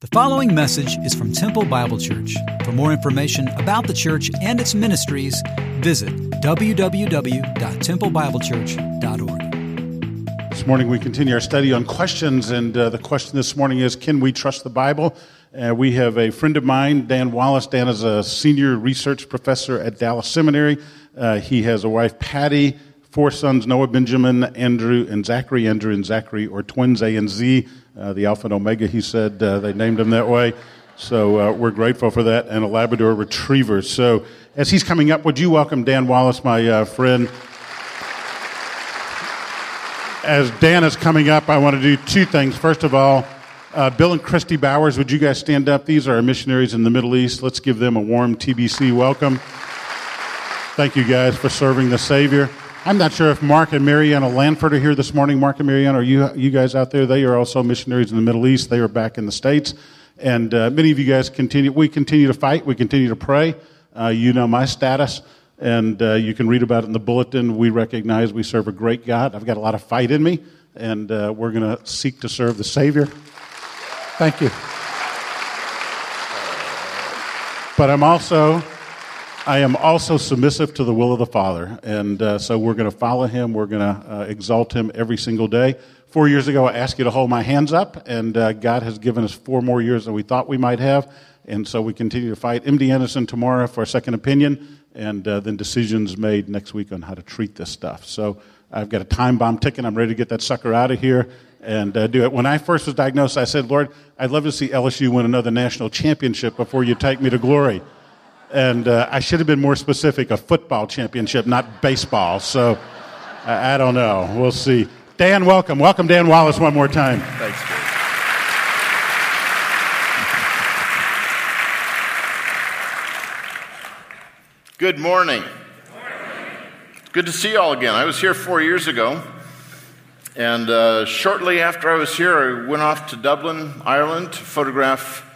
The following message is from Temple Bible Church. For more information about the church and its ministries, visit www.templebiblechurch.org. This morning we continue our study on questions, and uh, the question this morning is Can we trust the Bible? Uh, we have a friend of mine, Dan Wallace. Dan is a senior research professor at Dallas Seminary. Uh, he has a wife, Patty, four sons Noah, Benjamin, Andrew, and Zachary. Andrew and Zachary, or twins A and Z uh, the Alpha and Omega, he said. Uh, they named him that way. So uh, we're grateful for that, and a Labrador Retriever. So as he's coming up, would you welcome Dan Wallace, my uh, friend? As Dan is coming up, I want to do two things. First of all, uh, Bill and Christy Bowers, would you guys stand up? These are our missionaries in the Middle East. Let's give them a warm TBC welcome. Thank you guys for serving the Savior. I'm not sure if Mark and Mariana Lanford are here this morning. Mark and Mariana, are you, you guys out there? They are also missionaries in the Middle East. They are back in the States. And uh, many of you guys continue, we continue to fight. We continue to pray. Uh, you know my status. And uh, you can read about it in the bulletin. We recognize we serve a great God. I've got a lot of fight in me. And uh, we're going to seek to serve the Savior. Thank you. But I'm also I am also submissive to the will of the Father. And uh, so we're going to follow him. We're going to uh, exalt him every single day. Four years ago, I asked you to hold my hands up, and uh, God has given us four more years than we thought we might have. And so we continue to fight. MD Anderson tomorrow for a second opinion, and uh, then decisions made next week on how to treat this stuff. So I've got a time bomb ticking. I'm ready to get that sucker out of here and uh, do it. When I first was diagnosed, I said, Lord, I'd love to see LSU win another national championship before you take me to glory and uh, I should have been more specific a football championship, not baseball. So I, I don't know. We'll see. Dan, welcome. Welcome, Dan Wallace, one more time. Thanks, Dave. Good morning. It's good to see you all again. I was here four years ago, and uh, shortly after I was here, I went off to Dublin, Ireland, to photograph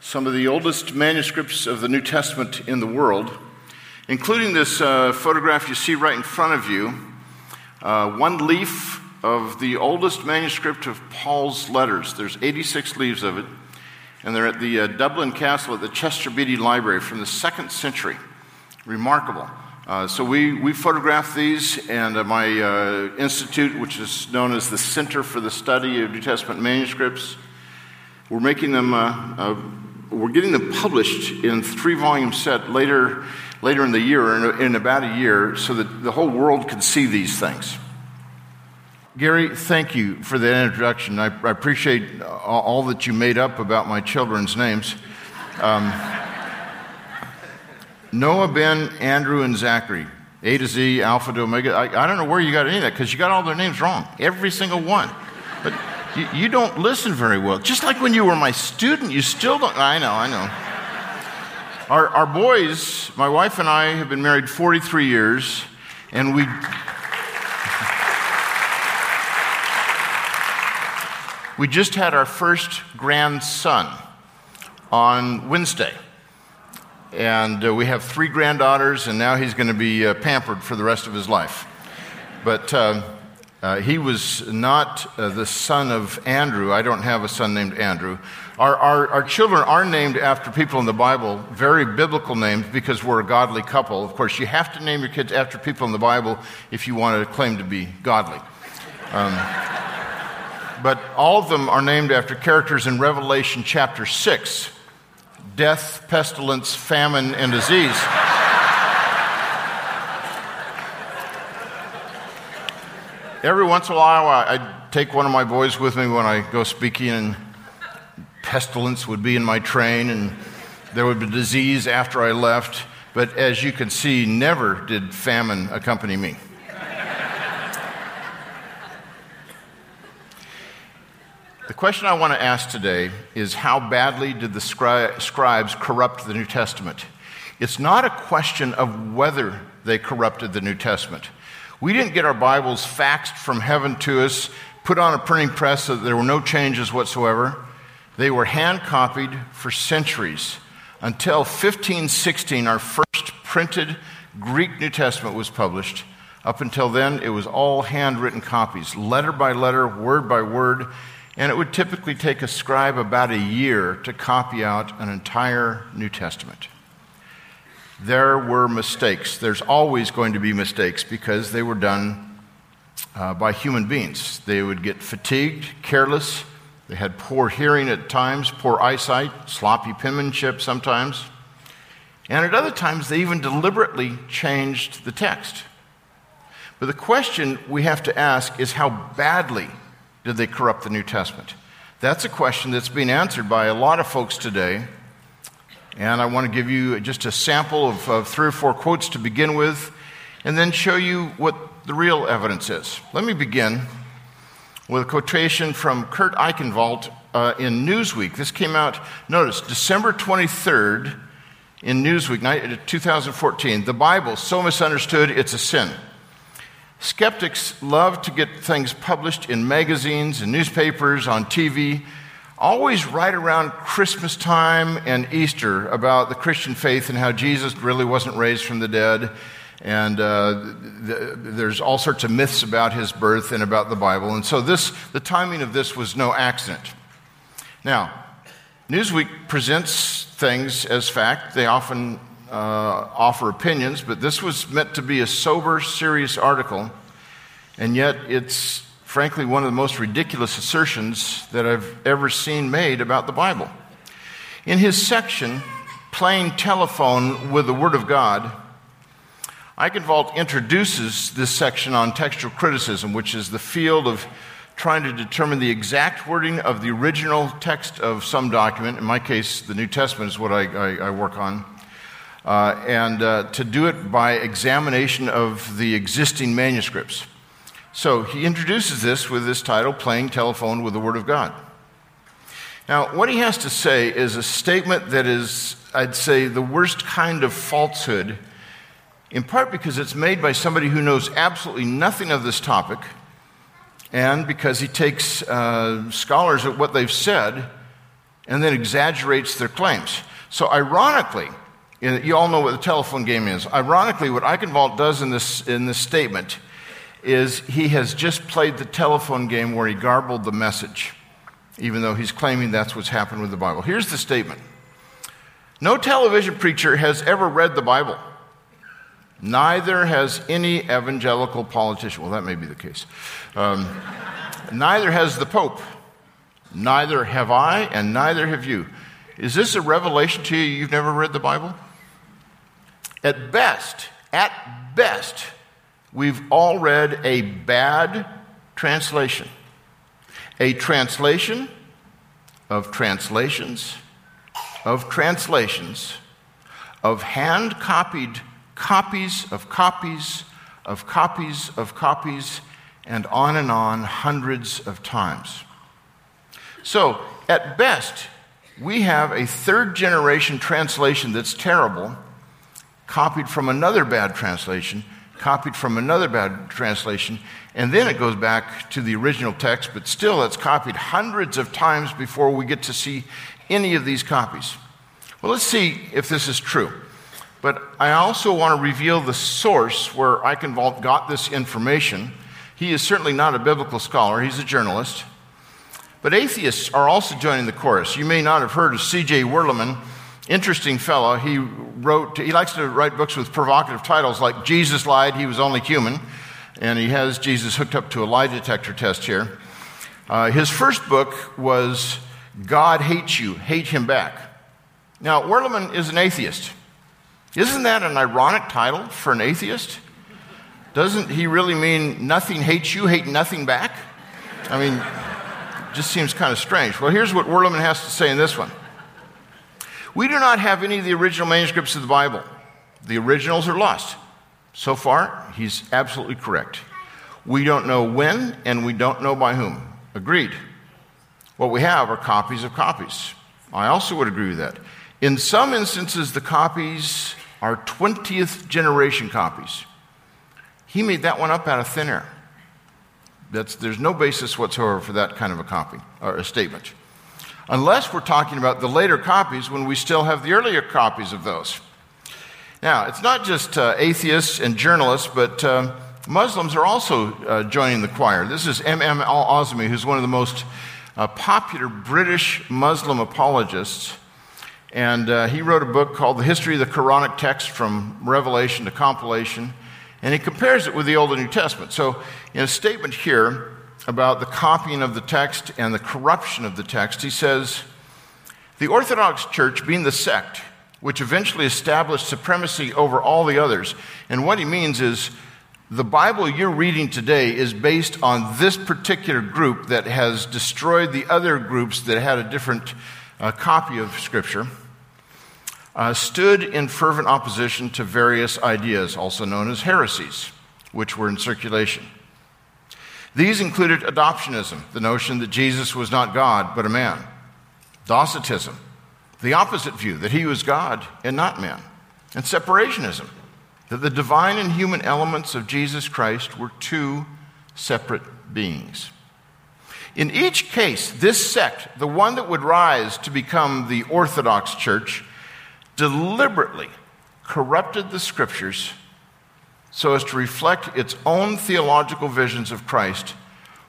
some of the oldest manuscripts of the New Testament in the world, including this uh, photograph you see right in front of you, uh, one leaf of the oldest manuscript of Paul's letters. There's 86 leaves of it, and they're at the uh, Dublin Castle at the Chester Beatty Library from the second century. Remarkable. Uh, so we, we photographed these, and uh, my uh, institute, which is known as the Center for the Study of New Testament Manuscripts, we're making them we're getting them published in three volume set later, later in the year, in, in about a year, so that the whole world can see these things. Gary, thank you for that introduction. I, I appreciate all, that you made up about my children's names. Um, Noah, Ben, Andrew, and Zachary. A to Z, Alpha to Omega. I, I don't know where you got any of that because you got all their names wrong. Every single one. But you, you don't listen very well. Just like when you were my student, you still don't. I know, I know. Our, our boys, my wife and I have been married 43 years, and we. We just had our first grandson on Wednesday. And uh, we have three granddaughters, and now he's going to be uh, pampered for the rest of his life. But uh, uh, he was not uh, the son of Andrew. I don't have a son named Andrew. Our, our, our, children are named after people in the Bible, very biblical names, because we're a godly couple. Of course, you have to name your kids after people in the Bible if you want to claim to be godly. Um, but all of them are named after characters in Revelation chapter 6 death, pestilence, famine, and disease. Every once in a while, I'd take one of my boys with me when I go speaking, and pestilence would be in my train, and there would be disease after I left. But as you can see, never did famine accompany me. The question I want to ask today is how badly did the scri- scribes corrupt the New Testament? It's not a question of whether they corrupted the New Testament. We didn't get our Bibles faxed from heaven to us, put on a printing press so there were no changes whatsoever. They were hand copied for centuries until 1516, our first printed Greek New Testament was published. Up until then, it was all handwritten copies, letter by letter, word by word. And it would typically take a scribe about a year to copy out an entire New Testament. There were mistakes. There's always going to be mistakes because they were done uh, by human beings. They would get fatigued, careless. They had poor hearing at times, poor eyesight, sloppy penmanship sometimes. And at other times, they even deliberately changed the text. But the question we have to ask is how badly did they corrupt the New Testament? That's a question that's being answered by a lot of folks today. And I want to give you just a sample of, of three or four quotes to begin with, and then show you what the real evidence is. Let me begin with a quotation from Kurt Eichenwald uh, in Newsweek. This came out, notice, December 23rd in Newsweek, 2014. The Bible, so misunderstood, it's a sin. Skeptics love to get things published in magazines and newspapers, on TV, always right around Christmas time and Easter about the Christian faith and how Jesus really wasn't raised from the dead. And uh, the, there's all sorts of myths about his birth and about the Bible. And so this, the timing of this was no accident. Now, Newsweek presents things as fact. They often uh, offer opinions, but this was meant to be a sober, serious article, and yet it's frankly one of the most ridiculous assertions that I've ever seen made about the Bible. In his section, Playing Telephone with the Word of God, Eichenwald introduces this section on textual criticism, which is the field of trying to determine the exact wording of the original text of some document. In my case, the New Testament is what I, I, I work on uh, and uh, to do it by examination of the existing manuscripts. So he introduces this with this title, Playing Telephone with the Word of God. Now, what he has to say is a statement that is, I'd say, the worst kind of falsehood, in part because it's made by somebody who knows absolutely nothing of this topic, and because he takes uh, scholars at what they've said and then exaggerates their claims. So, ironically, you all know what the telephone game is. Ironically, what Eichenwald does in this, in this statement is he has just played the telephone game where he garbled the message, even though he's claiming that's what's happened with the Bible. Here's the statement No television preacher has ever read the Bible. Neither has any evangelical politician. Well, that may be the case. Um, neither has the Pope. Neither have I, and neither have you. Is this a revelation to you? You've never read the Bible? At best, at best, we've all read a bad translation. A translation of translations, of translations, of hand copied copies of copies of copies of copies, and on and on hundreds of times. So, at best, we have a third generation translation that's terrible copied from another bad translation, copied from another bad translation, and then it goes back to the original text, but still it's copied hundreds of times before we get to see any of these copies. Well, let's see if this is true. But I also want to reveal the source where Eichenwald got this information. He is certainly not a biblical scholar, he's a journalist. But atheists are also joining the chorus. You may not have heard of C.J. Werleman interesting fellow. He wrote, he likes to write books with provocative titles like Jesus Lied, He Was Only Human. And he has Jesus hooked up to a lie detector test here. Uh, his first book was God Hates You, Hate Him Back. Now, Werleman is an atheist. Isn't that an ironic title for an atheist? Doesn't he really mean nothing hates you, hate nothing back? I mean, just seems kind of strange. Well, here's what Werleman has to say in this one we do not have any of the original manuscripts of the Bible. The originals are lost. So far, he's absolutely correct. We don't know when, and we don't know by whom. Agreed. What we have are copies of copies. I also would agree with that. In some instances, the copies are 20th generation copies. He made that one up out of thin air. That's, there's no basis whatsoever for that kind of a copy or a statement unless we're talking about the later copies when we still have the earlier copies of those. Now, it's not just uh, atheists and journalists, but uh, Muslims are also uh, joining the choir. This is M.M. al-Azami, who's one of the most a popular British Muslim apologists. And uh, he wrote a book called The History of the Quranic Text from Revelation to Compilation. And he compares it with the Old and New Testament. So, in a statement here about the copying of the text and the corruption of the text, he says The Orthodox Church, being the sect which eventually established supremacy over all the others, and what he means is the Bible you're reading today is based on this particular group that has destroyed the other groups that had a different uh, copy of Scripture uh, stood in fervent opposition to various ideas, also known as heresies, which were in circulation. These included adoptionism, the notion that Jesus was not God but a man, Docetism, the opposite view that he was God and not man, and separationism, that the divine and human elements of Jesus Christ were two separate beings. In each case, this sect, the one that would rise to become the Orthodox Church, deliberately corrupted the scriptures so as to reflect its own theological visions of Christ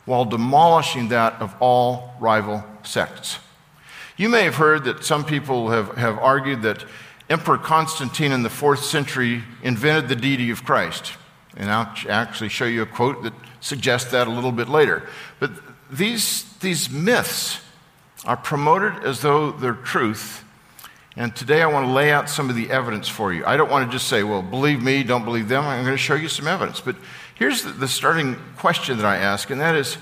while demolishing that of all rival sects. You may have heard that some people have, have argued that Emperor Constantine in the fourth century invented the deity of Christ. And I'll actually show you a quote that suggests that a little bit later. But these, these myths are promoted as though they're truth and today I want to lay out some of the evidence for you. I don't want to just say, well, believe me, don't believe them. I'm going to show you some evidence. But here's the, the starting question that I ask, and that is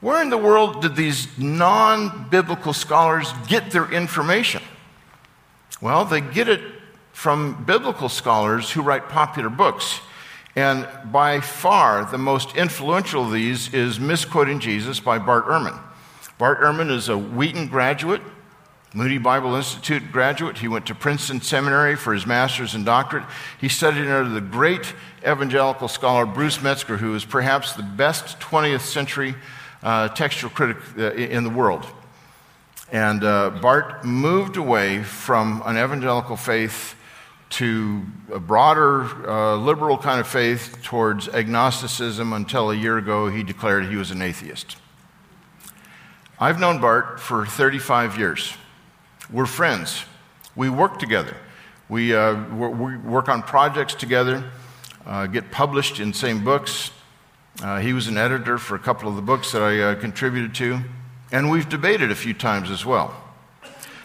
where in the world did these non biblical scholars get their information? Well, they get it from biblical scholars who write popular books. And by far, the most influential of these is Misquoting Jesus by Bart Ehrman. Bart Ehrman is a Wheaton graduate. Moody Bible Institute graduate. He went to Princeton Seminary for his master's and doctorate. He studied under the great evangelical scholar Bruce Metzger, who is perhaps the best 20th century uh, textual critic uh, in the world. And uh, Bart moved away from an evangelical faith to a broader uh, liberal kind of faith towards agnosticism until a year ago he declared he was an atheist. I've known Bart for 35 years. We're friends. We work together. We, uh, work on projects together, uh, get published in same books. Uh, he was an editor for a couple of the books that I uh, contributed to, and we've debated a few times as well.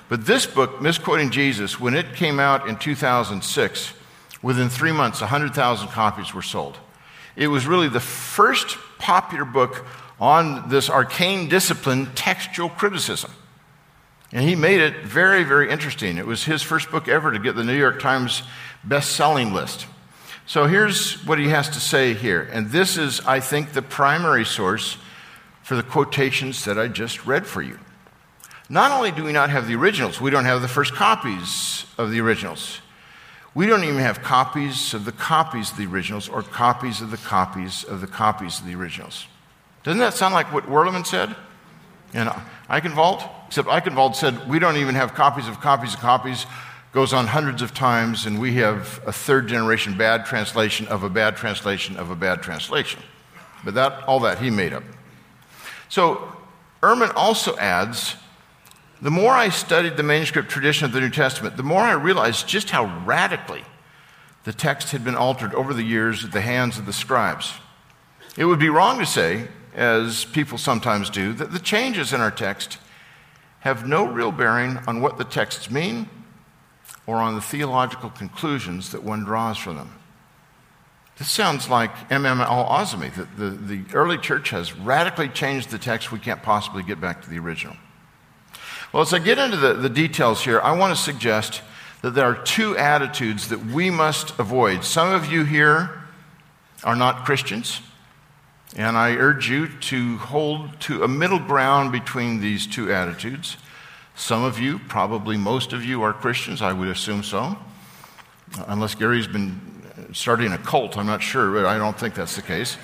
But this book, Misquoting Jesus, when it came out in 2006, within three months, 100,000 copies were sold. It was really the first popular book on this arcane discipline, textual criticism. And he made it very, very interesting. It was his first book ever to get the New York Times best-selling list. So here's what he has to say here. And this is, I think, the primary source for the quotations that I just read for you. Not only do we not have the originals, we don't have the first copies of the originals. We don't even have copies of the copies of the originals or copies of the copies of the copies of the originals. Doesn't that sound like what Werleman said? And Eichenwald? Except Eichenwald said, we don't even have copies of copies of copies, goes on hundreds of times, and we have a third generation bad translation of a bad translation of a bad translation. But that, all that he made up. So Ehrman also adds, the more I studied the manuscript tradition of the New Testament, the more I realized just how radically the text had been altered over the years at the hands of the scribes. It would be wrong to say, as people sometimes do, that the changes in our text have no real bearing on what the texts mean or on the theological conclusions that one draws from them. This sounds like M.M. al-Azami, that the, the early church has radically changed the text. We can't possibly get back to the original. Well, as I get into the, the details here, I want to suggest that there are two attitudes that we must avoid. Some of you here are not Christians. And I urge you to hold to a middle ground between these two attitudes. Some of you, probably most of you, are Christians. I would assume so. Unless Gary's been starting a cult, I'm not sure, but I don't think that's the case.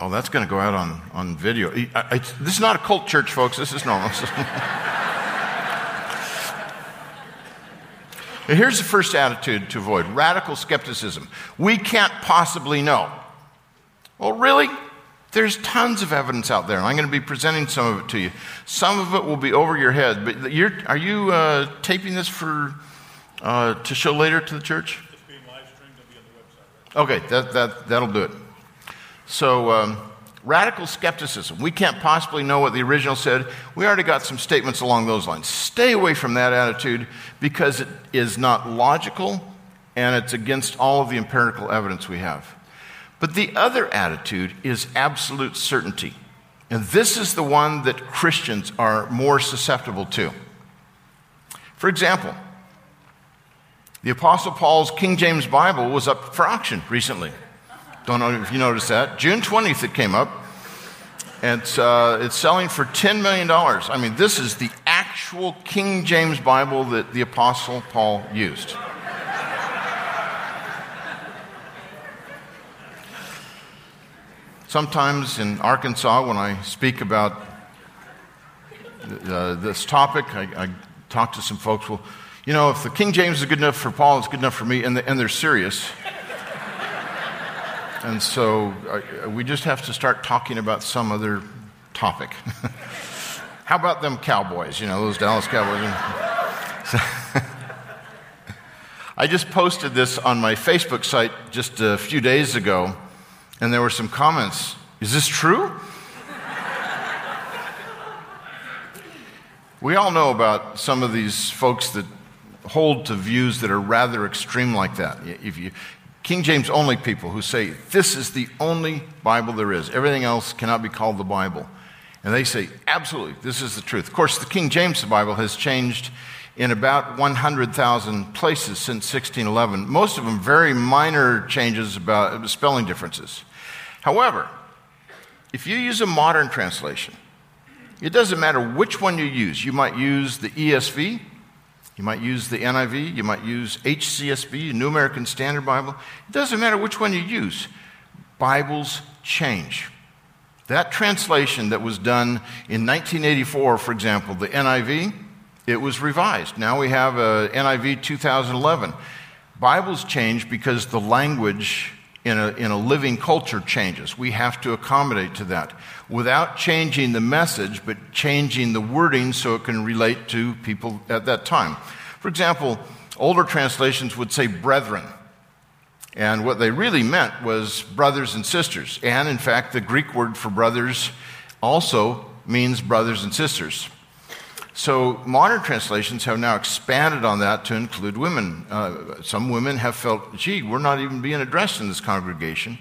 Oh, that's going to go out on, on video. I, I, this is not a cult church, folks. This is normal. here's the first attitude to avoid radical skepticism. We can't possibly know. Well, really? There's tons of evidence out there, and I'm going to be presenting some of it to you. Some of it will be over your head, but are you uh, taping this for uh, to show later to the church? It's being live streamed. It'll be on the website. Right? Okay, that, that, that'll do it. So, um, radical skepticism. We can't possibly know what the original said. We already got some statements along those lines. Stay away from that attitude because it is not logical and it's against all of the empirical evidence we have. But the other attitude is absolute certainty. And this is the one that Christians are more susceptible to. For example, the Apostle Paul's King James Bible was up for auction recently. Don't know if you noticed that. June 20th, it came up. It's, uh, it's selling for $10 million. I mean, this is the actual King James Bible that the Apostle Paul used. Sometimes in Arkansas, when I speak about uh, this topic, I, I, talk to some folks. Well, you know, if the King James is good enough for Paul, it's good enough for me, and, the, and they're serious. And so uh, we just have to start talking about some other topic. How about them Cowboys? You know, those Dallas Cowboys. I just posted this on my Facebook site just a few days ago and there were some comments Is this true? we all know about some of these folks that hold to views that are rather extreme like that. If you, King James only people who say, This is the only Bible there is, everything else cannot be called the Bible. And they say, Absolutely, this is the truth. Of course, the King James Bible has changed in about 100,000 places since 1611, most of them very minor changes about spelling differences. However, if you use a modern translation, it doesn't matter which one you use. You might use the ESV, you might use the NIV, you might use HCSB, New American Standard Bible. It doesn't matter which one you use. Bibles change. That translation that was done in 1984, for example, the NIV, it was revised. Now we have a NIV 2011. Bibles change because the language in a, in a living culture changes. We have to accommodate to that without changing the message, but changing the wording so it can relate to people at that time. For example, older translations would say brethren. And what they really meant was brothers and sisters. And in fact, the Greek word for brothers also means brothers and sisters. So modern translations have now expanded on that to include women. Uh, some women have felt, gee, we're not even being addressed in this congregation.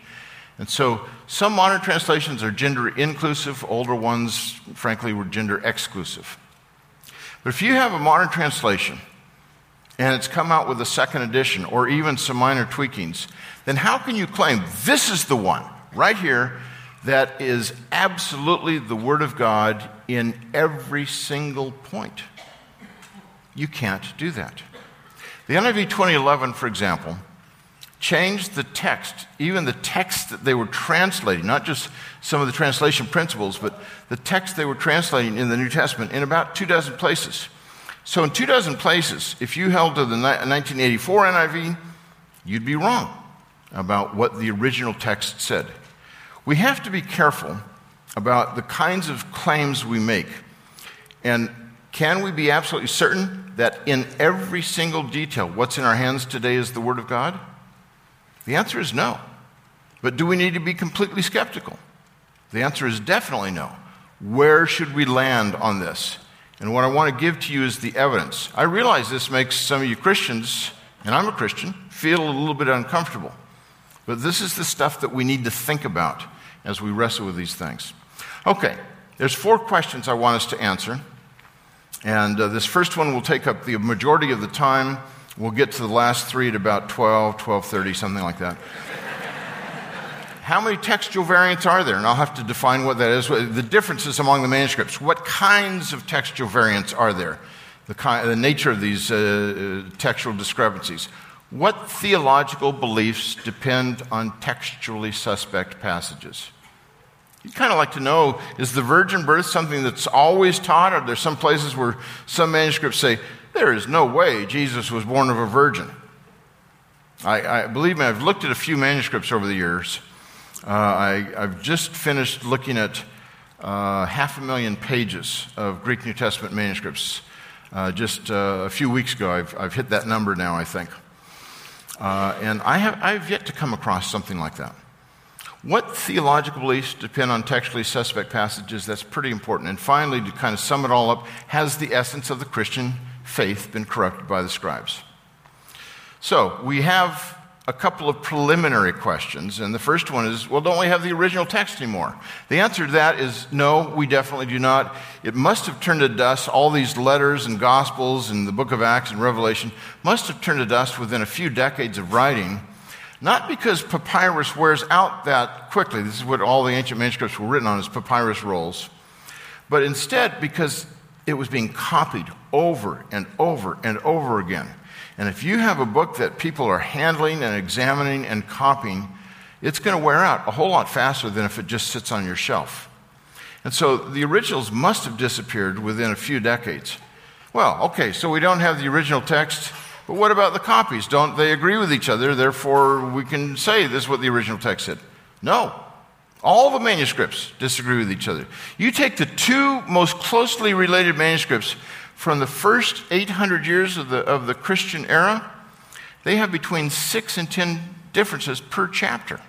And so some modern translations are gender inclusive, older ones, frankly, were gender exclusive. But if you have a modern translation and it's come out with a second edition or even some minor tweakings, then how can you claim this is the one right here that is absolutely the Word of God in every single point. You can't do that. The NIV 2011, for example, changed the text, even the text that they were translating, not just some of the translation principles, but the text they were translating in the New Testament in about two dozen places. So, in two dozen places, if you held to the 1984 NIV, you'd be wrong about what the original text said. We have to be careful about the kinds of claims we make. And can we be absolutely certain that in every single detail, what's in our hands today is the Word of God? The answer is no. But do we need to be completely skeptical? The answer is definitely no. Where should we land on this? And what I want to give to you is the evidence. I realize this makes some of you Christians, and I'm a Christian, feel a little bit uncomfortable. But this is the stuff that we need to think about as we wrestle with these things. Okay, there's four questions I want us to answer. And uh, this first one will take up the majority of the time. We'll get to the last three at about 12, 12:30, something like that. How many textual variants are there? And I'll have to define what that is. The differences among the manuscripts. What kinds of textual variants are there? The, kind, the nature of these uh, uh textual discrepancies. What theological beliefs depend on textually suspect passages? You'd kind of like to know is the virgin birth something that's always taught? Or there's some places where some manuscripts say, there is no way Jesus was born of a virgin. I, I believe me, I've looked at a few manuscripts over the years, Uh, I, have just finished looking at uh, half a million pages of Greek New Testament manuscripts. Uh, just uh, a few weeks ago, I've, I've, hit that number now, I think. Uh, and I have, I've yet to come across something like that. What theological beliefs depend on textually suspect passages? That's pretty important. And finally, to kind of sum it all up, has the essence of the Christian faith been corrupted by the scribes? So, we have a couple of preliminary questions. And the first one is well, don't we have the original text anymore? The answer to that is no, we definitely do not. It must have turned to dust. All these letters and Gospels and the book of Acts and Revelation must have turned to dust within a few decades of writing. Not because papyrus wears out that quickly. This is what all the ancient manuscripts were written on as papyrus rolls. But instead because it was being copied over and over and over again. And if you have a book that people are handling and examining and copying, it's going to wear out a whole lot faster than if it just sits on your shelf. And so the originals must have disappeared within a few decades. Well, okay, so we don't have the original text, but what about the copies? Don't they agree with each other? Therefore, we can say this is what the original text said. No. All the manuscripts disagree with each other. You take the two most closely related manuscripts from the first 800 years of the, of the Christian era, they have between six and 10 differences per chapter.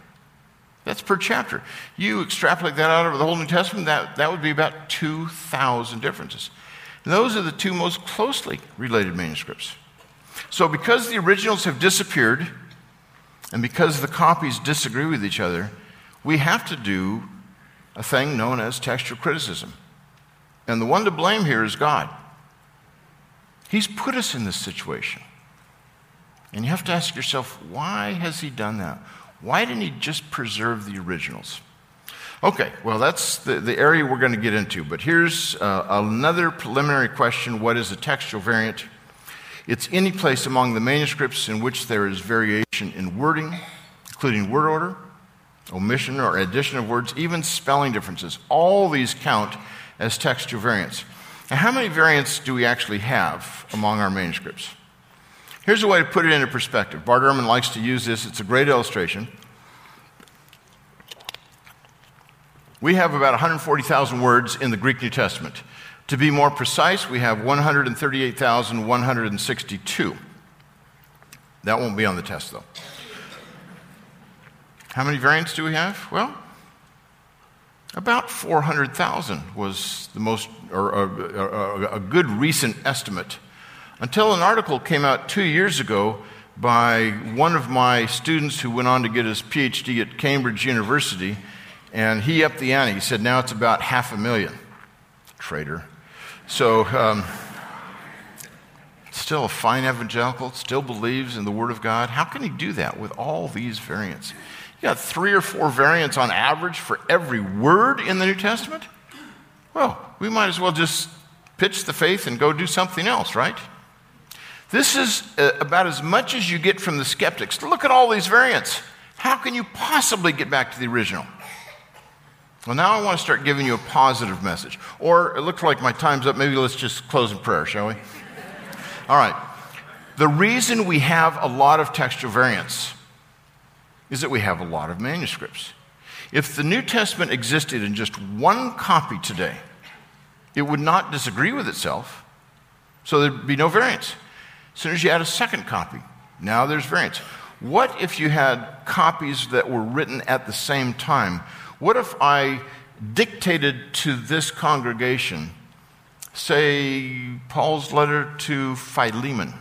That's per chapter. You extrapolate that out over the whole New Testament, that, that would be about 2,000 differences. And those are the two most closely related manuscripts. So, because the originals have disappeared, and because the copies disagree with each other, we have to do a thing known as textual criticism. And the one to blame here is God. He's put us in this situation. And you have to ask yourself, why has he done that? Why didn't he just preserve the originals? Okay, well, that's the, the area we're going to get into. But here's uh, another preliminary question What is a textual variant? It's any place among the manuscripts in which there is variation in wording, including word order, omission or addition of words, even spelling differences. All these count as textual variants. Now, how many variants do we actually have among our manuscripts? Here's a way to put it into perspective. Bart Ehrman likes to use this, it's a great illustration. We have about 140,000 words in the Greek New Testament. To be more precise, we have 138,162. That won't be on the test, though. How many variants do we have? Well, about 400,000 was the most, or a, a, a, good recent estimate. Until an article came out two years ago by one of my students who went on to get his PhD at Cambridge University, and he upped the ante. He said now it's about half a million. Traitor. So, um, still a fine evangelical, still believes in the Word of God. How can he do that with all these variants? You got three or four variants on average for every word in the New Testament? Well, we might as well just pitch the faith and go do something else, right? This is uh, about as much as you get from the skeptics. Look at all these variants. How can you possibly get back to the original? Well, now I want to start giving you a positive message. Or it looks like my time's up. Maybe let's just close in prayer, shall we? All right. The reason we have a lot of textual variants is that we have a lot of manuscripts. If the New Testament existed in just one copy today, it would not disagree with itself, so there'd be no variance. As soon as you add a second copy, now there's variance. What if you had copies that were written at the same time? What if I dictated to this congregation, say, Paul's letter to Philemon,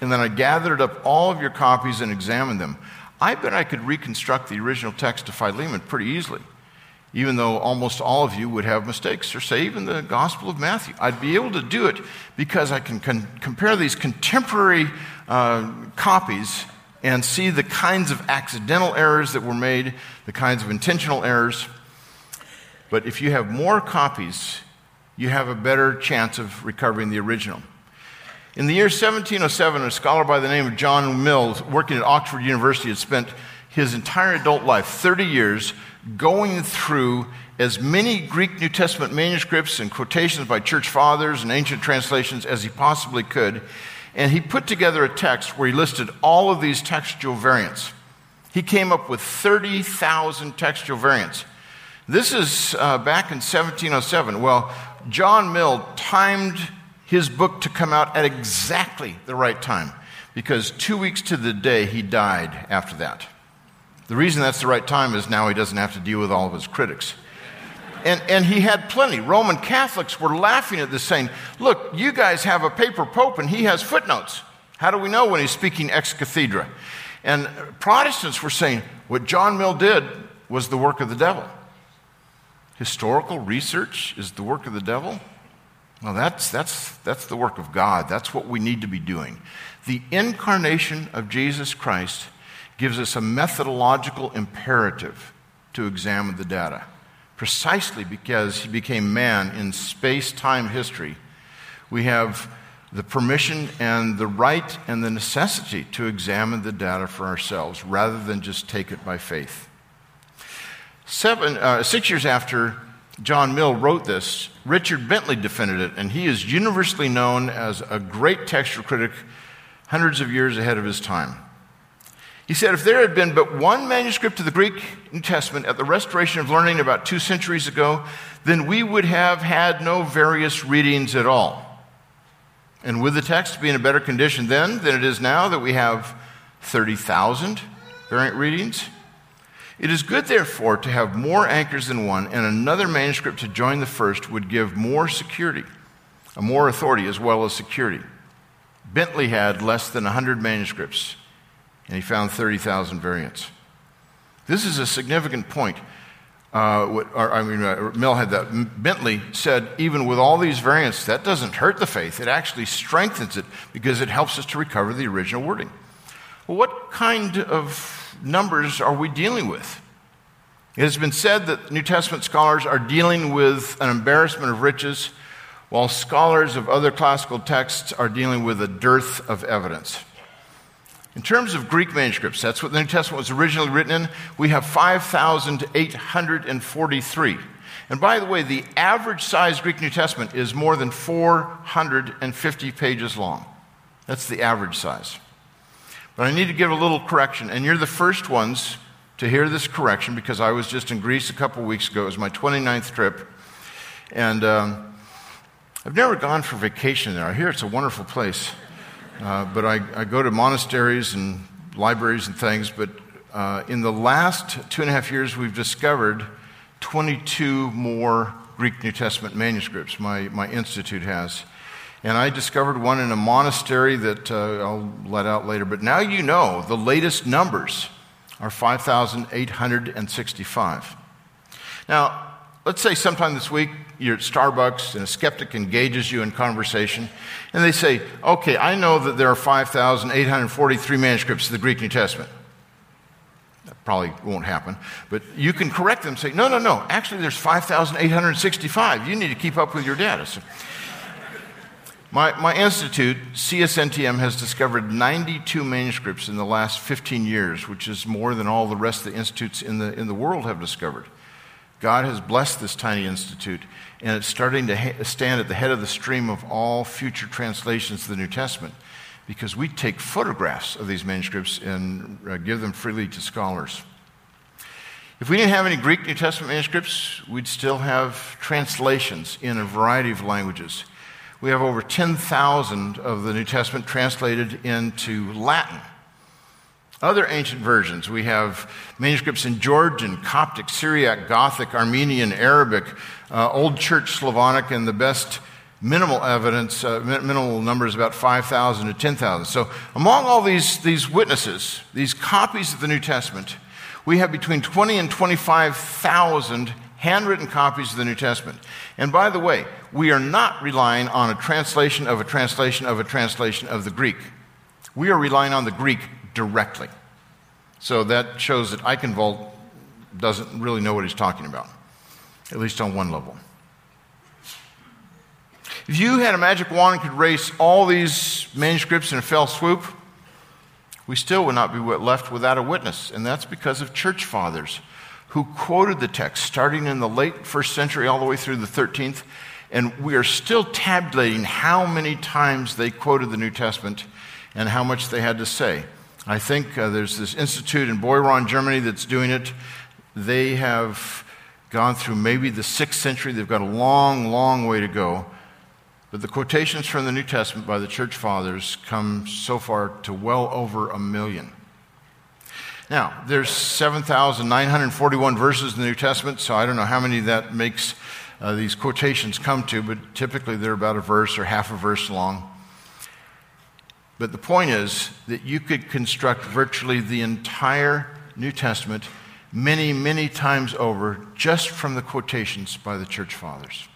and then I gathered up all of your copies and examined them? I bet I could reconstruct the original text of Philemon pretty easily, even though almost all of you would have mistakes, or say even the Gospel of Matthew. I'd be able to do it because I can con- compare these contemporary uh, copies and see the kinds of accidental errors that were made, the kinds of intentional errors. But if you have more copies, you have a better chance of recovering the original. In the year 1707, a scholar by the name of John Mills, working at Oxford University, had spent his entire adult life, 30 years, going through as many Greek New Testament manuscripts and quotations by church fathers and ancient translations as he possibly could. And he put together a text where he listed all of these textual variants. He came up with 30,000 textual variants. This is uh, back in 1707. Well, John Mill timed his book to come out at exactly the right time because two weeks to the day he died after that. The reason that's the right time is now he doesn't have to deal with all of his critics. And, and he had plenty. Roman Catholics were laughing at this, saying, Look, you guys have a paper pope and he has footnotes. How do we know when he's speaking ex cathedra? And Protestants were saying, What John Mill did was the work of the devil. Historical research is the work of the devil? Well, that's, that's, that's the work of God. That's what we need to be doing. The incarnation of Jesus Christ gives us a methodological imperative to examine the data precisely because he became man in space time history, we have the permission and the right and the necessity to examine the data for ourselves rather than just take it by faith. Seven, uh, six years after John Mill wrote this, Richard Bentley defended it, and he is universally known as a great textual critic hundreds of years ahead of his time. He said if there had been but one manuscript of the Greek New Testament at the restoration of learning about two centuries ago, then we would have had no various readings at all. And with the text being in a better condition then than it is now, that we have 30,000 variant readings, it is good, therefore, to have more anchors than one, and another manuscript to join the first would give more security, a more authority as well as security. Bentley had less than 100 manuscripts and he found 30,000 variants. This is a significant point. Uh, what, or, I mean, uh, had that. Bentley said, even with all these variants, that doesn't hurt the faith. It actually strengthens it because it helps us to recover the original wording. Well, what kind of numbers are we dealing with? It has been said that New Testament scholars are dealing with an embarrassment of riches, while scholars of other classical texts are dealing with a dearth of evidence. In terms of Greek manuscripts, that's what the New Testament was originally written in, we have 5,843. And by the way, the average size Greek New Testament is more than 450 pages long. That's the average size. But I need to give a little correction, and you're the first ones to hear this correction because I was just in Greece a couple weeks ago. It was my 29th trip. And um, I've never gone for vacation there. I hear it's a wonderful place. Uh, but I, I, go to monasteries and libraries and things. But uh, in the last two and a half years, we've discovered 22 more Greek New Testament manuscripts, my, my institute has. And I discovered one in a monastery that uh, I'll let out later. But now you know the latest numbers are 5,865. Now, let's say sometime this week you're at Starbucks and a skeptic engages you in conversation, and they say, Okay, I know that there are 5,843 manuscripts of the Greek New Testament. That probably won't happen, but you can correct them say, No, no, no, actually, there's 5,865. You need to keep up with your data. So, my, my institute, CSNTM, has discovered 92 manuscripts in the last 15 years, which is more than all the rest of the institutes in the, in the world have discovered. God has blessed this tiny institute, and it's starting to ha- stand at the head of the stream of all future translations of the New Testament because we take photographs of these manuscripts and uh, give them freely to scholars. If we didn't have any Greek New Testament manuscripts, we'd still have translations in a variety of languages. We have over 10,000 of the New Testament translated into Latin. Other ancient versions, we have manuscripts in Georgian, Coptic, Syriac, Gothic, Armenian, Arabic, uh, Old Church Slavonic, and the best minimal evidence, uh, minimal numbers about 5,000 to 10,000. So, among all these, these witnesses, these copies of the New Testament, we have between 20 and 25,000 handwritten copies of the New Testament. And by the way, we are not relying on a translation of a translation of a translation of the Greek. We are relying on the Greek directly. So that shows that Eichenwald doesn't really know what he's talking about, at least on one level. If you had a magic wand and could erase all these manuscripts in a fell swoop, we still would not be left without a witness. And that's because of church fathers who quoted the text starting in the late first century all the way through the 13th. And we are still tabulating how many times they quoted the New Testament and how much they had to say. I think uh, there's this institute in Beuron, Germany, that's doing it. They have gone through maybe the sixth century. They've got a long, long way to go. But the quotations from the New Testament by the church fathers come so far to well over a million. Now, there's 7,941 verses in the New Testament, so I don't know how many that makes uh, these quotations come to, but typically they're about a verse or half a verse long. But the point is that you could construct virtually the entire New Testament many, many times over just from the quotations by the church fathers.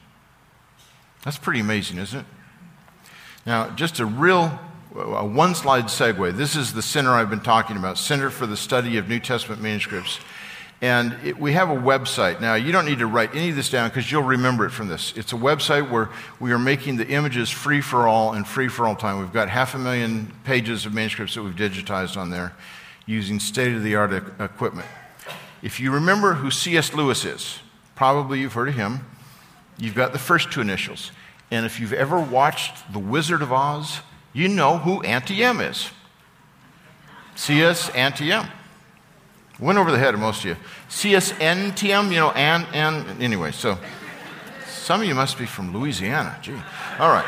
That's pretty amazing, isn't it? Now, just a real a one slide segue. This is the center I've been talking about Center for the Study of New Testament Manuscripts. And it, we have a website. Now, you don't need to write any of this down because you'll remember it from this. It's a website where we are making the images free for all and free for all time. We've got half a million pages of manuscripts that we've digitized on there using state of the art equipment. If you remember who C.S. Lewis is, probably you've heard of him. You've got the first two initials. And if you've ever watched The Wizard of Oz, you know who Auntie M is. C.S. Auntie M. Went over the head of most of you. CSNTM, you know, and, and, anyway, so some of you must be from Louisiana. Gee. All right.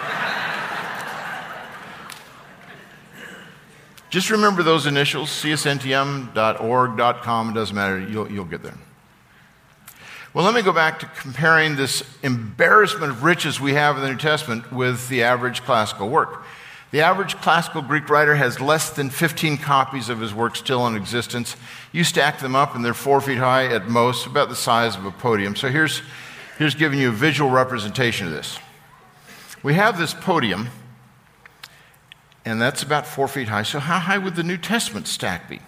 Just remember those initials, csntm.org.com, it doesn't matter, you'll, you'll get there. Well, let me go back to comparing this embarrassment of riches we have in the New Testament with the average classical work. The average classical Greek writer has less than 15 copies of his work still in existence. You stack them up, and they're four feet high at most, about the size of a podium. So here's, here's giving you a visual representation of this. We have this podium, and that's about four feet high. So, how high would the New Testament stack be?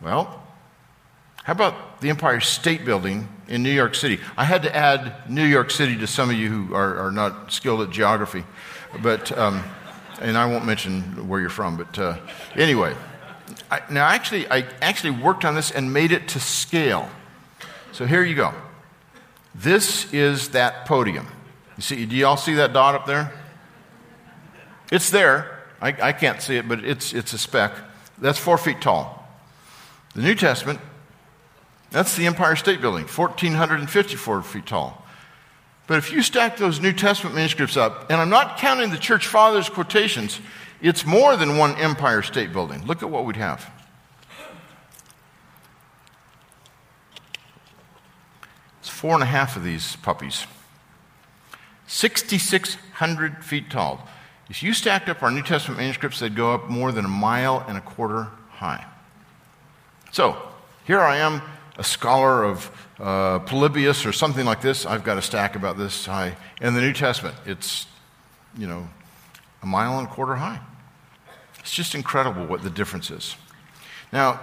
Well, how about the Empire State Building in New York City? I had to add New York City to some of you who are, are not skilled at geography, but. Um, and I won't mention where you're from, but uh, anyway. I, now, actually, I actually worked on this and made it to scale. So here you go. This is that podium. You see, do y'all see that dot up there? It's there. I, I can't see it, but it's, it's a speck. That's four feet tall. The New Testament, that's the Empire State Building, 1,454 feet tall. But if you stack those New Testament manuscripts up, and I'm not counting the church fathers' quotations, it's more than one Empire State Building. Look at what we'd have. It's four and a half of these puppies. 6,600 feet tall. If you stacked up our New Testament manuscripts, they'd go up more than a mile and a quarter high. So, here I am a scholar of uh, Polybius or something like this. I've got a stack about this high. In the New Testament, it's, you know, a mile and a quarter high. It's just incredible what the difference is. Now,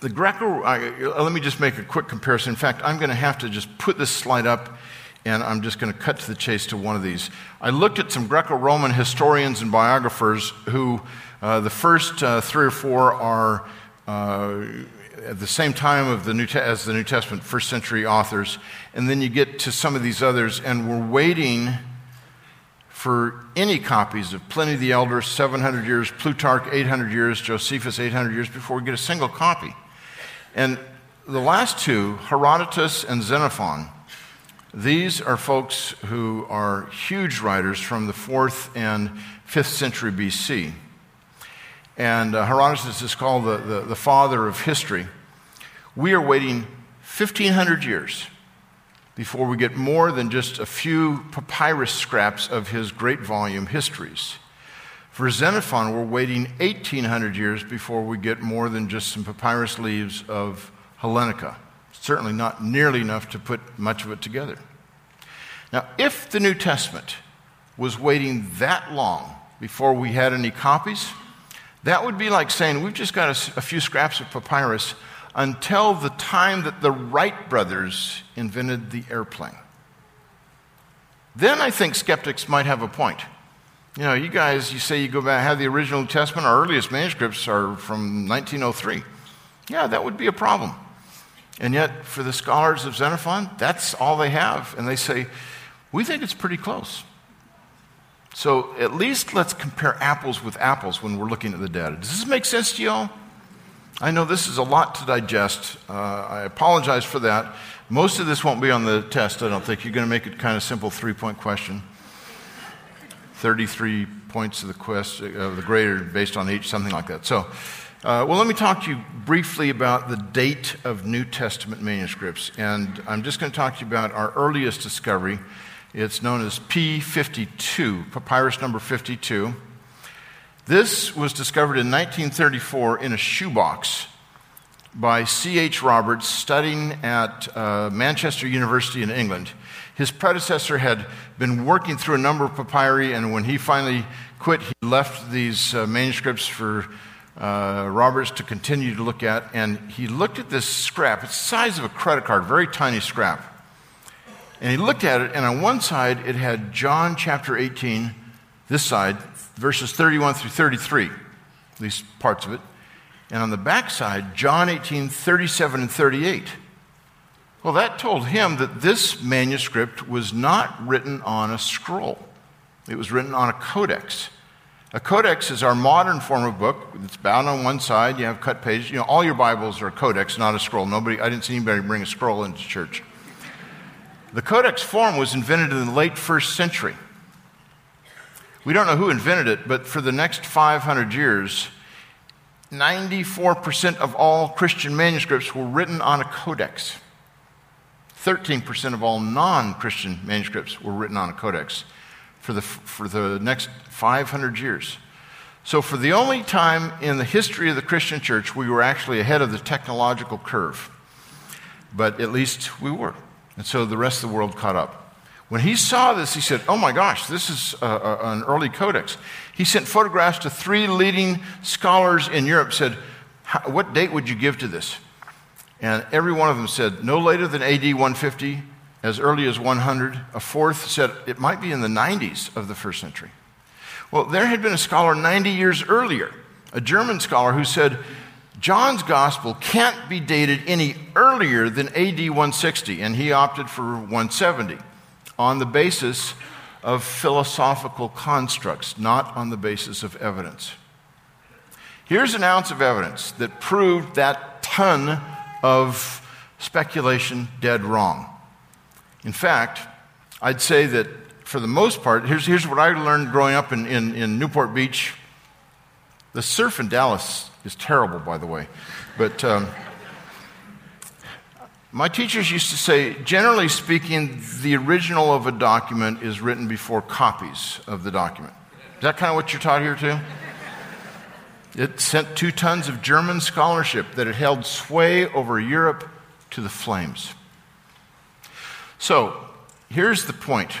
the Greco, uh, let me just make a quick comparison. In fact, I'm going to have to just put this slide up and I'm just going to cut to the chase to one of these. I looked at some Greco Roman historians and biographers who, uh, the first uh, three or four are uh, at the same time of the New as the New Testament, first century authors, and then you get to some of these others, and we're waiting for any copies of Pliny the Elder, 700 years, Plutarch, 800 years, Josephus, 800 years, before we get a single copy. And the last two, Herodotus and Xenophon, these are folks who are huge writers from the 4th and 5th century BC. And uh, Herodotus is called the, the, the father of history. We are waiting 1,500 years before we get more than just a few papyrus scraps of his great volume histories. For Xenophon, we're waiting 1,800 years before we get more than just some papyrus leaves of Hellenica. Certainly not nearly enough to put much of it together. Now, if the New Testament was waiting that long before we had any copies, that would be like saying, we've just got a, a, few scraps of papyrus until the time that the Wright brothers invented the airplane. Then I think skeptics might have a point. You know, you guys, you say you go back, have the original Testament, our earliest manuscripts are from 1903. Yeah, that would be a problem. And yet, for the scholars of Xenophon, that's all they have. And they say, we think it's pretty close. So at least let's compare apples with apples when we're looking at the data. Does this make sense to y'all? I know this is a lot to digest. Uh, I apologize for that. Most of this won't be on the test, I don't think. You're going to make it kind of simple three point question. 33 points of the, quest, of the grade based on each, something like that. So, uh, well, let me talk to you briefly about the date of New Testament manuscripts. And I'm just going to talk to you about our earliest discovery. It's known as P52, papyrus number 52. This was discovered in 1934 in a shoebox by C.H. Roberts studying at uh, Manchester University in England. His predecessor had been working through a number of papyri, and when he finally quit, he left these uh, manuscripts for uh, Roberts to continue to look at. And he looked at this scrap, it's the size of a credit card, very tiny scrap. And he looked at it, and on one side it had John chapter 18, this side, verses 31 through 33, at least parts of it. And on the back side, John 18, 37 and 38. Well, that told him that this manuscript was not written on a scroll, it was written on a codex. A codex is our modern form of book. It's bound on one side. You have cut pages. You know, all your Bibles are a codex, not a scroll. Nobody, I didn't see anybody bring a scroll into church. The codex form was invented in the late first century. We don't know who invented it, but for the next 500 years, 94% of all Christian manuscripts were written on a codex. 13% of all non Christian manuscripts were written on a codex for the, for the next 500 years. So, for the only time in the history of the Christian church, we were actually ahead of the technological curve. But at least we were. And so the rest of the world caught up. When he saw this, he said, Oh my gosh, this is a, a, an early codex. He sent photographs to three leading scholars in Europe, said, What date would you give to this? And every one of them said, No later than AD 150, as early as 100. A fourth said, It might be in the 90s of the first century. Well, there had been a scholar 90 years earlier, a German scholar, who said, John's gospel can't be dated any earlier than AD 160, and he opted for 170 on the basis of philosophical constructs, not on the basis of evidence. Here's an ounce of evidence that proved that ton of speculation dead wrong. In fact, I'd say that for the most part, here's, here's what I learned growing up in, in, in Newport Beach. The surf in Dallas is terrible, by the way. But. Um, my teachers used to say, generally speaking, the original of a document is written before copies of the document. Is that kind of what you're taught here, too? It sent two tons of German scholarship that had held sway over Europe to the flames. So, here's the point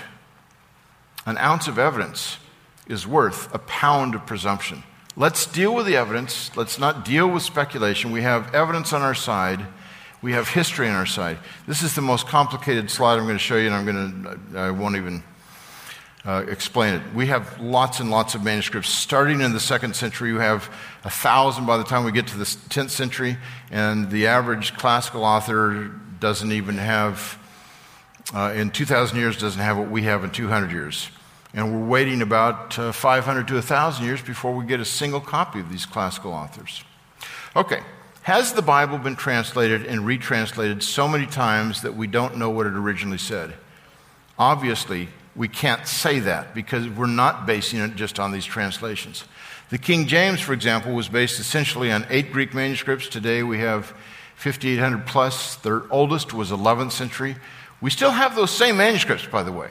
an ounce of evidence is worth a pound of presumption. Let's deal with the evidence. Let's not deal with speculation. We have evidence on our side we have history on our side. This is the most complicated slide I'm going to show you, and I'm going to, I won't even uh, explain it. We have lots and lots of manuscripts. Starting in the second century, we have a thousand by the time we get to the 10th century, and the average classical author doesn't even have, uh, in 2,000 years, doesn't have what we have in 200 years. And we're waiting about uh, 500 to 1,000 years before we get a single copy of these classical authors. Okay, has the Bible been translated and retranslated so many times that we don't know what it originally said? Obviously, we can't say that because we're not basing it just on these translations. The King James, for example, was based essentially on eight Greek manuscripts. Today we have 5,800 plus. The oldest was 11th century. We still have those same manuscripts, by the way.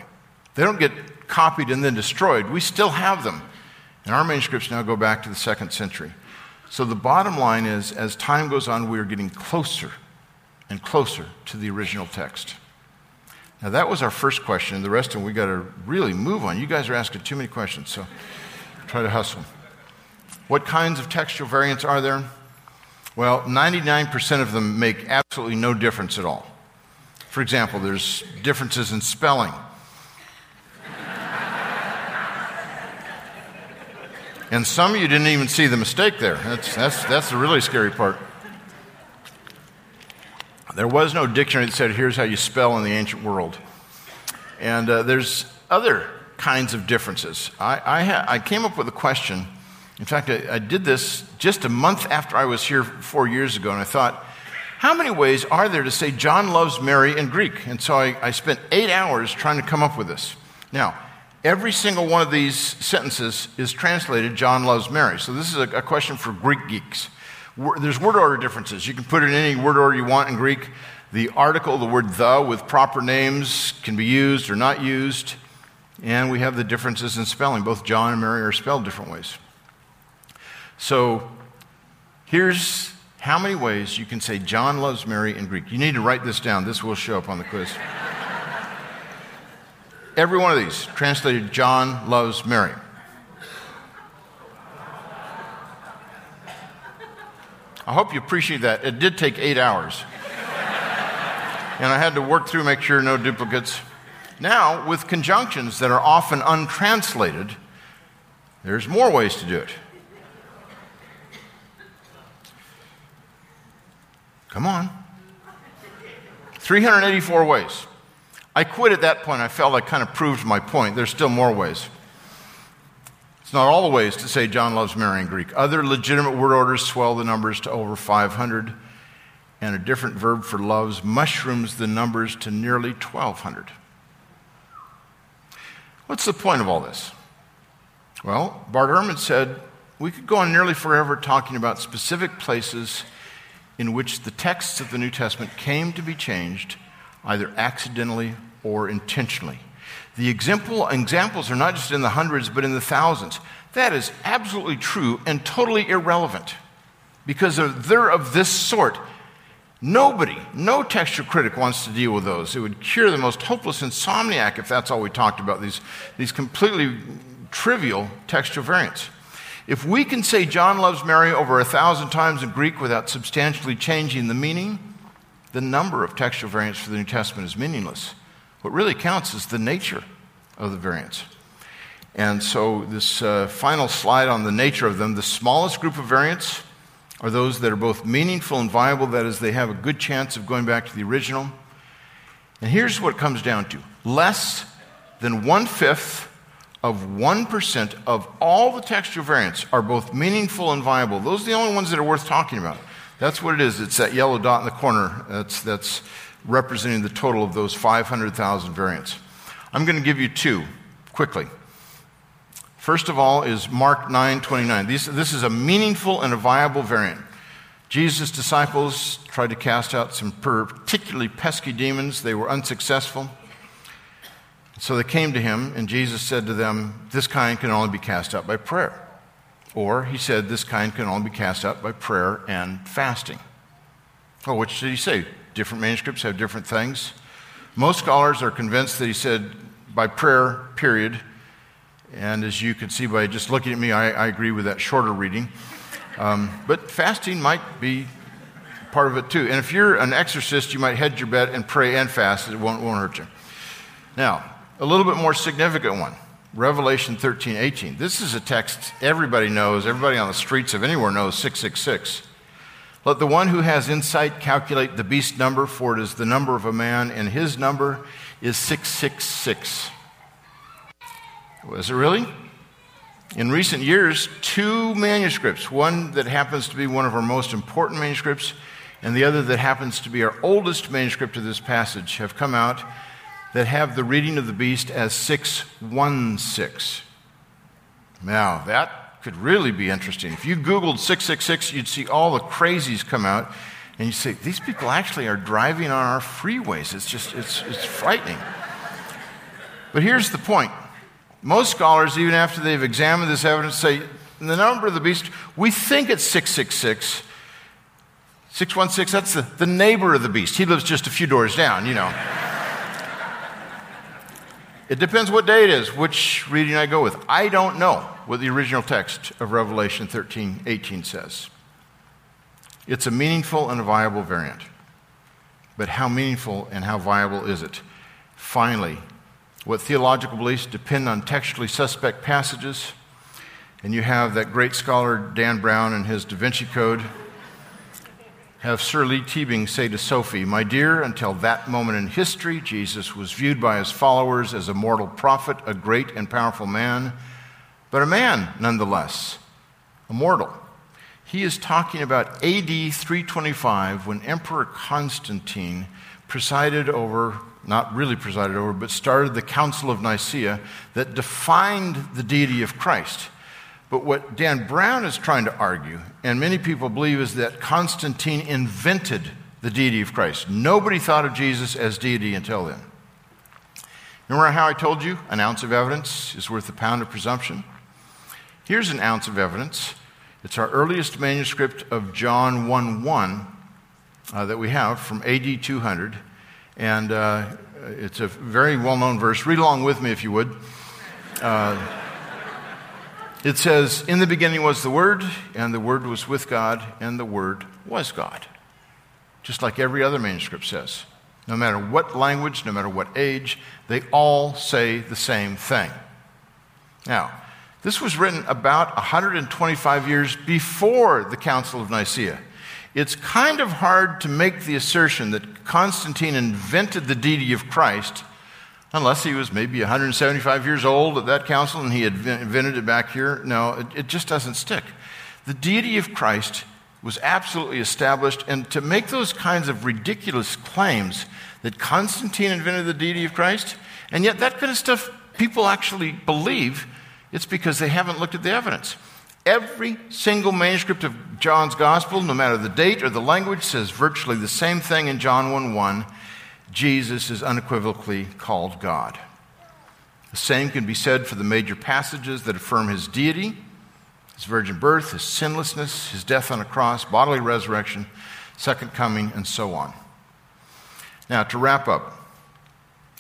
They don't get copied and then destroyed. We still have them. And our manuscripts now go back to the second century. So the bottom line is, as time goes on, we are getting closer and closer to the original text. Now, that was our first question, the rest of them we got to really move on. You guys are asking too many questions, so try to hustle. What kinds of textual variants are there? Well, 99% of them make absolutely no difference at all. For example, there's differences in spelling. And some of you didn't even see the mistake there. That's, that's, that's the really scary part. There was no dictionary that said, here's how you spell in the ancient world. And uh, there's other kinds of differences. I, I, ha- I came up with a question. In fact, I, I did this just a month after I was here four years ago, and I thought, how many ways are there to say John loves Mary in Greek? And so I, I spent eight hours trying to come up with this. Now, every single one of these sentences is translated John loves Mary. So this is a, a question for Greek geeks. There's word order differences. You can put it in any word order you want in Greek. The article, the word the, with proper names can be used or not used. And we have the differences in spelling. Both John and Mary are spelled different ways. So here's how many ways you can say John loves Mary in Greek. You need to write this down. This will show up on the quiz. Every one of these translated John loves Mary. I hope you appreciate that. It did take eight hours. and I had to work through, make sure no duplicates. Now, with conjunctions that are often untranslated, there's more ways to do it. Come on. 384 ways. I quit at that point. I felt I kind of proved my point. There's still more ways. It's not all the ways to say John loves Mary in Greek. Other legitimate word orders swell the numbers to over 500, and a different verb for loves mushrooms the numbers to nearly 1,200. What's the point of all this? Well, Bart Ehrman said we could go on nearly forever talking about specific places in which the texts of the New Testament came to be changed either accidentally or intentionally. The example, examples are not just in the hundreds, but in the thousands. That is absolutely true and totally irrelevant because they're of this sort. Nobody, no textual critic wants to deal with those. It would cure the most hopeless insomniac if that's all we talked about, these, these completely trivial textual variants. If we can say John loves Mary over a thousand times in Greek without substantially changing the meaning, the number of textual variants for the New Testament is meaningless. What really counts is the nature of the variants. And so, this uh, final slide on the nature of them the smallest group of variants are those that are both meaningful and viable, that is, they have a good chance of going back to the original. And here's what it comes down to less than one fifth of 1% of all the textual variants are both meaningful and viable. Those are the only ones that are worth talking about. That's what it is. It's that yellow dot in the corner that's, that's representing the total of those 500,000 variants. I'm going to give you two quickly. First of all is Mark 9:29. This is a meaningful and a viable variant. Jesus' disciples tried to cast out some particularly pesky demons. They were unsuccessful. So they came to him, and Jesus said to them, This kind can only be cast out by prayer. Or he said, This kind can only be cast out by prayer and fasting. Well, which did he say? Different manuscripts have different things. Most scholars are convinced that he said by prayer, period. And as you can see by just looking at me, I, I agree with that shorter reading. Um, but fasting might be part of it too. And if you're an exorcist, you might hedge your bet and pray and fast. It won't, won't hurt you. Now, a little bit more significant one Revelation 13, 18. This is a text everybody knows, everybody on the streets of anywhere knows 666. Let the one who has insight calculate the beast number, for it is the number of a man, and his number is 666. Was it really? In recent years, two manuscripts, one that happens to be one of our most important manuscripts, and the other that happens to be our oldest manuscript of this passage, have come out that have the reading of the beast as 616. Now, that could really be interesting. If you Googled 666, you'd see all the crazies come out, and you say, these people actually are driving on our freeways. It's just, it's, it's frightening. But here's the point. Most scholars, even after they've examined this evidence, say the number of the beast, we think it's 666. 616, that's the, the neighbor of the beast. He lives just a few doors down, you know. It depends what day it is, which reading I go with. I don't know what the original text of Revelation 13 18 says. It's a meaningful and a viable variant. But how meaningful and how viable is it? Finally, what theological beliefs depend on textually suspect passages. And you have that great scholar Dan Brown and his Da Vinci Code. Have Sir Leigh Teabing say to Sophie, My dear, until that moment in history, Jesus was viewed by his followers as a mortal prophet, a great and powerful man, but a man nonetheless, a mortal. He is talking about AD 325 when Emperor Constantine presided over, not really presided over, but started the Council of Nicaea that defined the deity of Christ. But what Dan Brown is trying to argue, and many people believe, is that Constantine invented the deity of Christ. Nobody thought of Jesus as deity until then. Remember how I told you an ounce of evidence is worth a pound of presumption? Here's an ounce of evidence. It's our earliest manuscript of John 1 1 uh, that we have from AD 200. And uh, it's a very well known verse. Read along with me if you would. Uh, it says, In the beginning was the Word, and the Word was with God, and the Word was God. Just like every other manuscript says. No matter what language, no matter what age, they all say the same thing. Now, this was written about 125 years before the Council of Nicaea. It's kind of hard to make the assertion that Constantine invented the deity of Christ unless he was maybe 175 years old at that council and he had invented it back here. No, it, it just doesn't stick. The deity of Christ was absolutely established, and to make those kinds of ridiculous claims that Constantine invented the deity of Christ, and yet that kind of stuff people actually believe, it's because they haven't looked at the evidence. Every single manuscript of John's gospel, no matter the date or the language, says virtually the same thing in John 1 1 Jesus is unequivocally called God. The same can be said for the major passages that affirm his deity, his virgin birth, his sinlessness, his death on a cross, bodily resurrection, second coming, and so on. Now, to wrap up,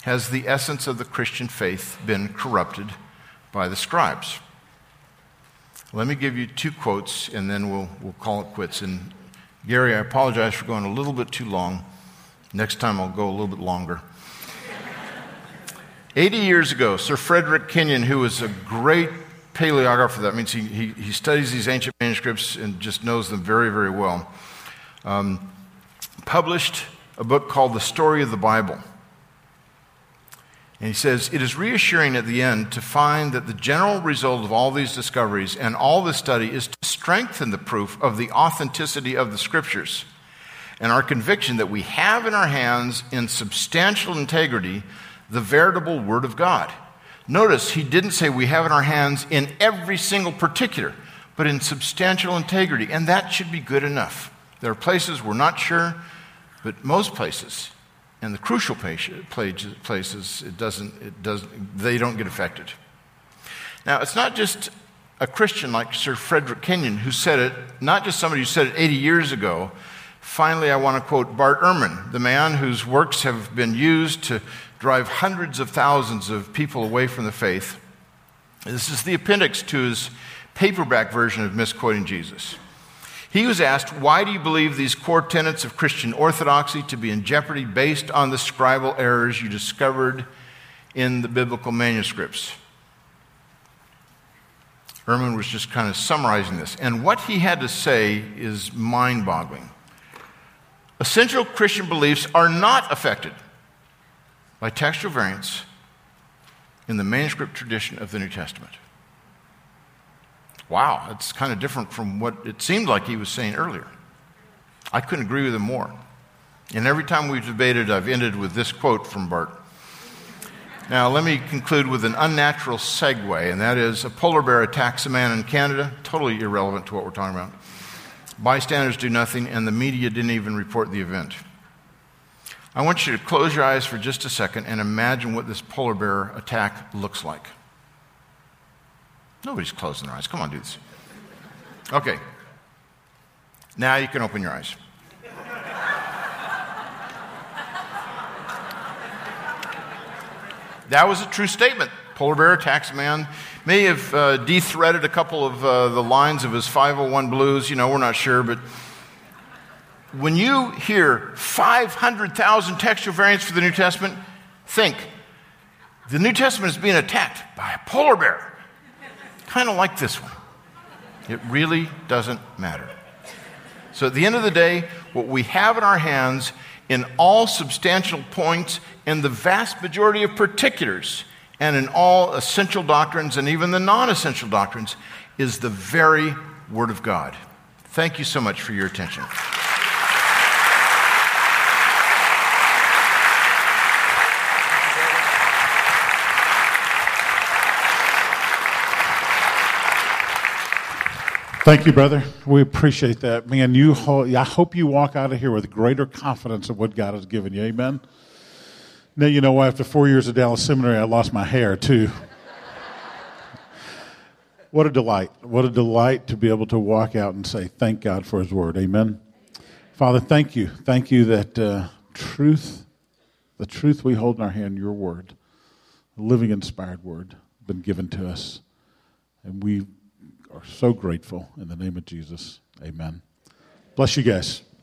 has the essence of the Christian faith been corrupted by the scribes? Let me give you two quotes and then we'll, we'll call it quits. And Gary, I apologize for going a little bit too long. Next time I'll go a little bit longer. 80 years ago, Sir Frederick Kenyon, who was a great paleographer, that means he, he, he studies these ancient manuscripts and just knows them very, very well, um, published a book called The Story of the Bible. And he says, It is reassuring at the end to find that the general result of all these discoveries and all this study is to strengthen the proof of the authenticity of the scriptures and our conviction that we have in our hands in substantial integrity the veritable Word of God. Notice he didn't say we have in our hands in every single particular, but in substantial integrity, and that should be good enough. There are places we're not sure, but most places, and the crucial places, it doesn't, it doesn't, they don't get affected. Now, it's not just a Christian like Sir Frederick Kenyon who said it, not just somebody who said it 80 years ago, Finally, I want to quote Bart Ehrman, the man whose works have been used to drive hundreds of thousands of people away from the faith. This is the appendix to his paperback version of Misquoting Jesus. He was asked, Why do you believe these core tenets of Christian orthodoxy to be in jeopardy based on the scribal errors you discovered in the biblical manuscripts? Ehrman was just kind of summarizing this. And what he had to say is mind boggling. Essential Christian beliefs are not affected by textual variants in the manuscript tradition of the New Testament. Wow, that's kind of different from what it seemed like he was saying earlier. I couldn't agree with him more. And every time we've debated, I've ended with this quote from Bart. Now, let me conclude with an unnatural segue, and that is a polar bear attacks a man in Canada, totally irrelevant to what we're talking about. Bystanders do nothing, and the media didn't even report the event. I want you to close your eyes for just a second and imagine what this polar bear attack looks like. Nobody's closing their eyes. Come on, do this. Okay. Now you can open your eyes. that was a true statement. Polar bear attacks man may have uh, de-threaded a couple of uh, the lines of his 501 blues. You know, we're not sure, but when you hear 500,000 textual variants for the New Testament, think the New Testament is being attacked by a polar bear, kind of like this one. It really doesn't matter. So at the end of the day, what we have in our hands in all substantial points, in the vast majority of particulars, and in all essential doctrines and even the non essential doctrines, is the very Word of God. Thank you so much for your attention. Thank you, brother. We appreciate that. Man, you ho- I hope you walk out of here with greater confidence of what God has given you. Amen. Now, you know, after four years of Dallas Seminary, I lost my hair too. what a delight. What a delight to be able to walk out and say, Thank God for His Word. Amen. Father, thank you. Thank you that uh, truth, the truth we hold in our hand, your Word, the living, inspired Word, been given to us. And we are so grateful in the name of Jesus. Amen. Bless you guys.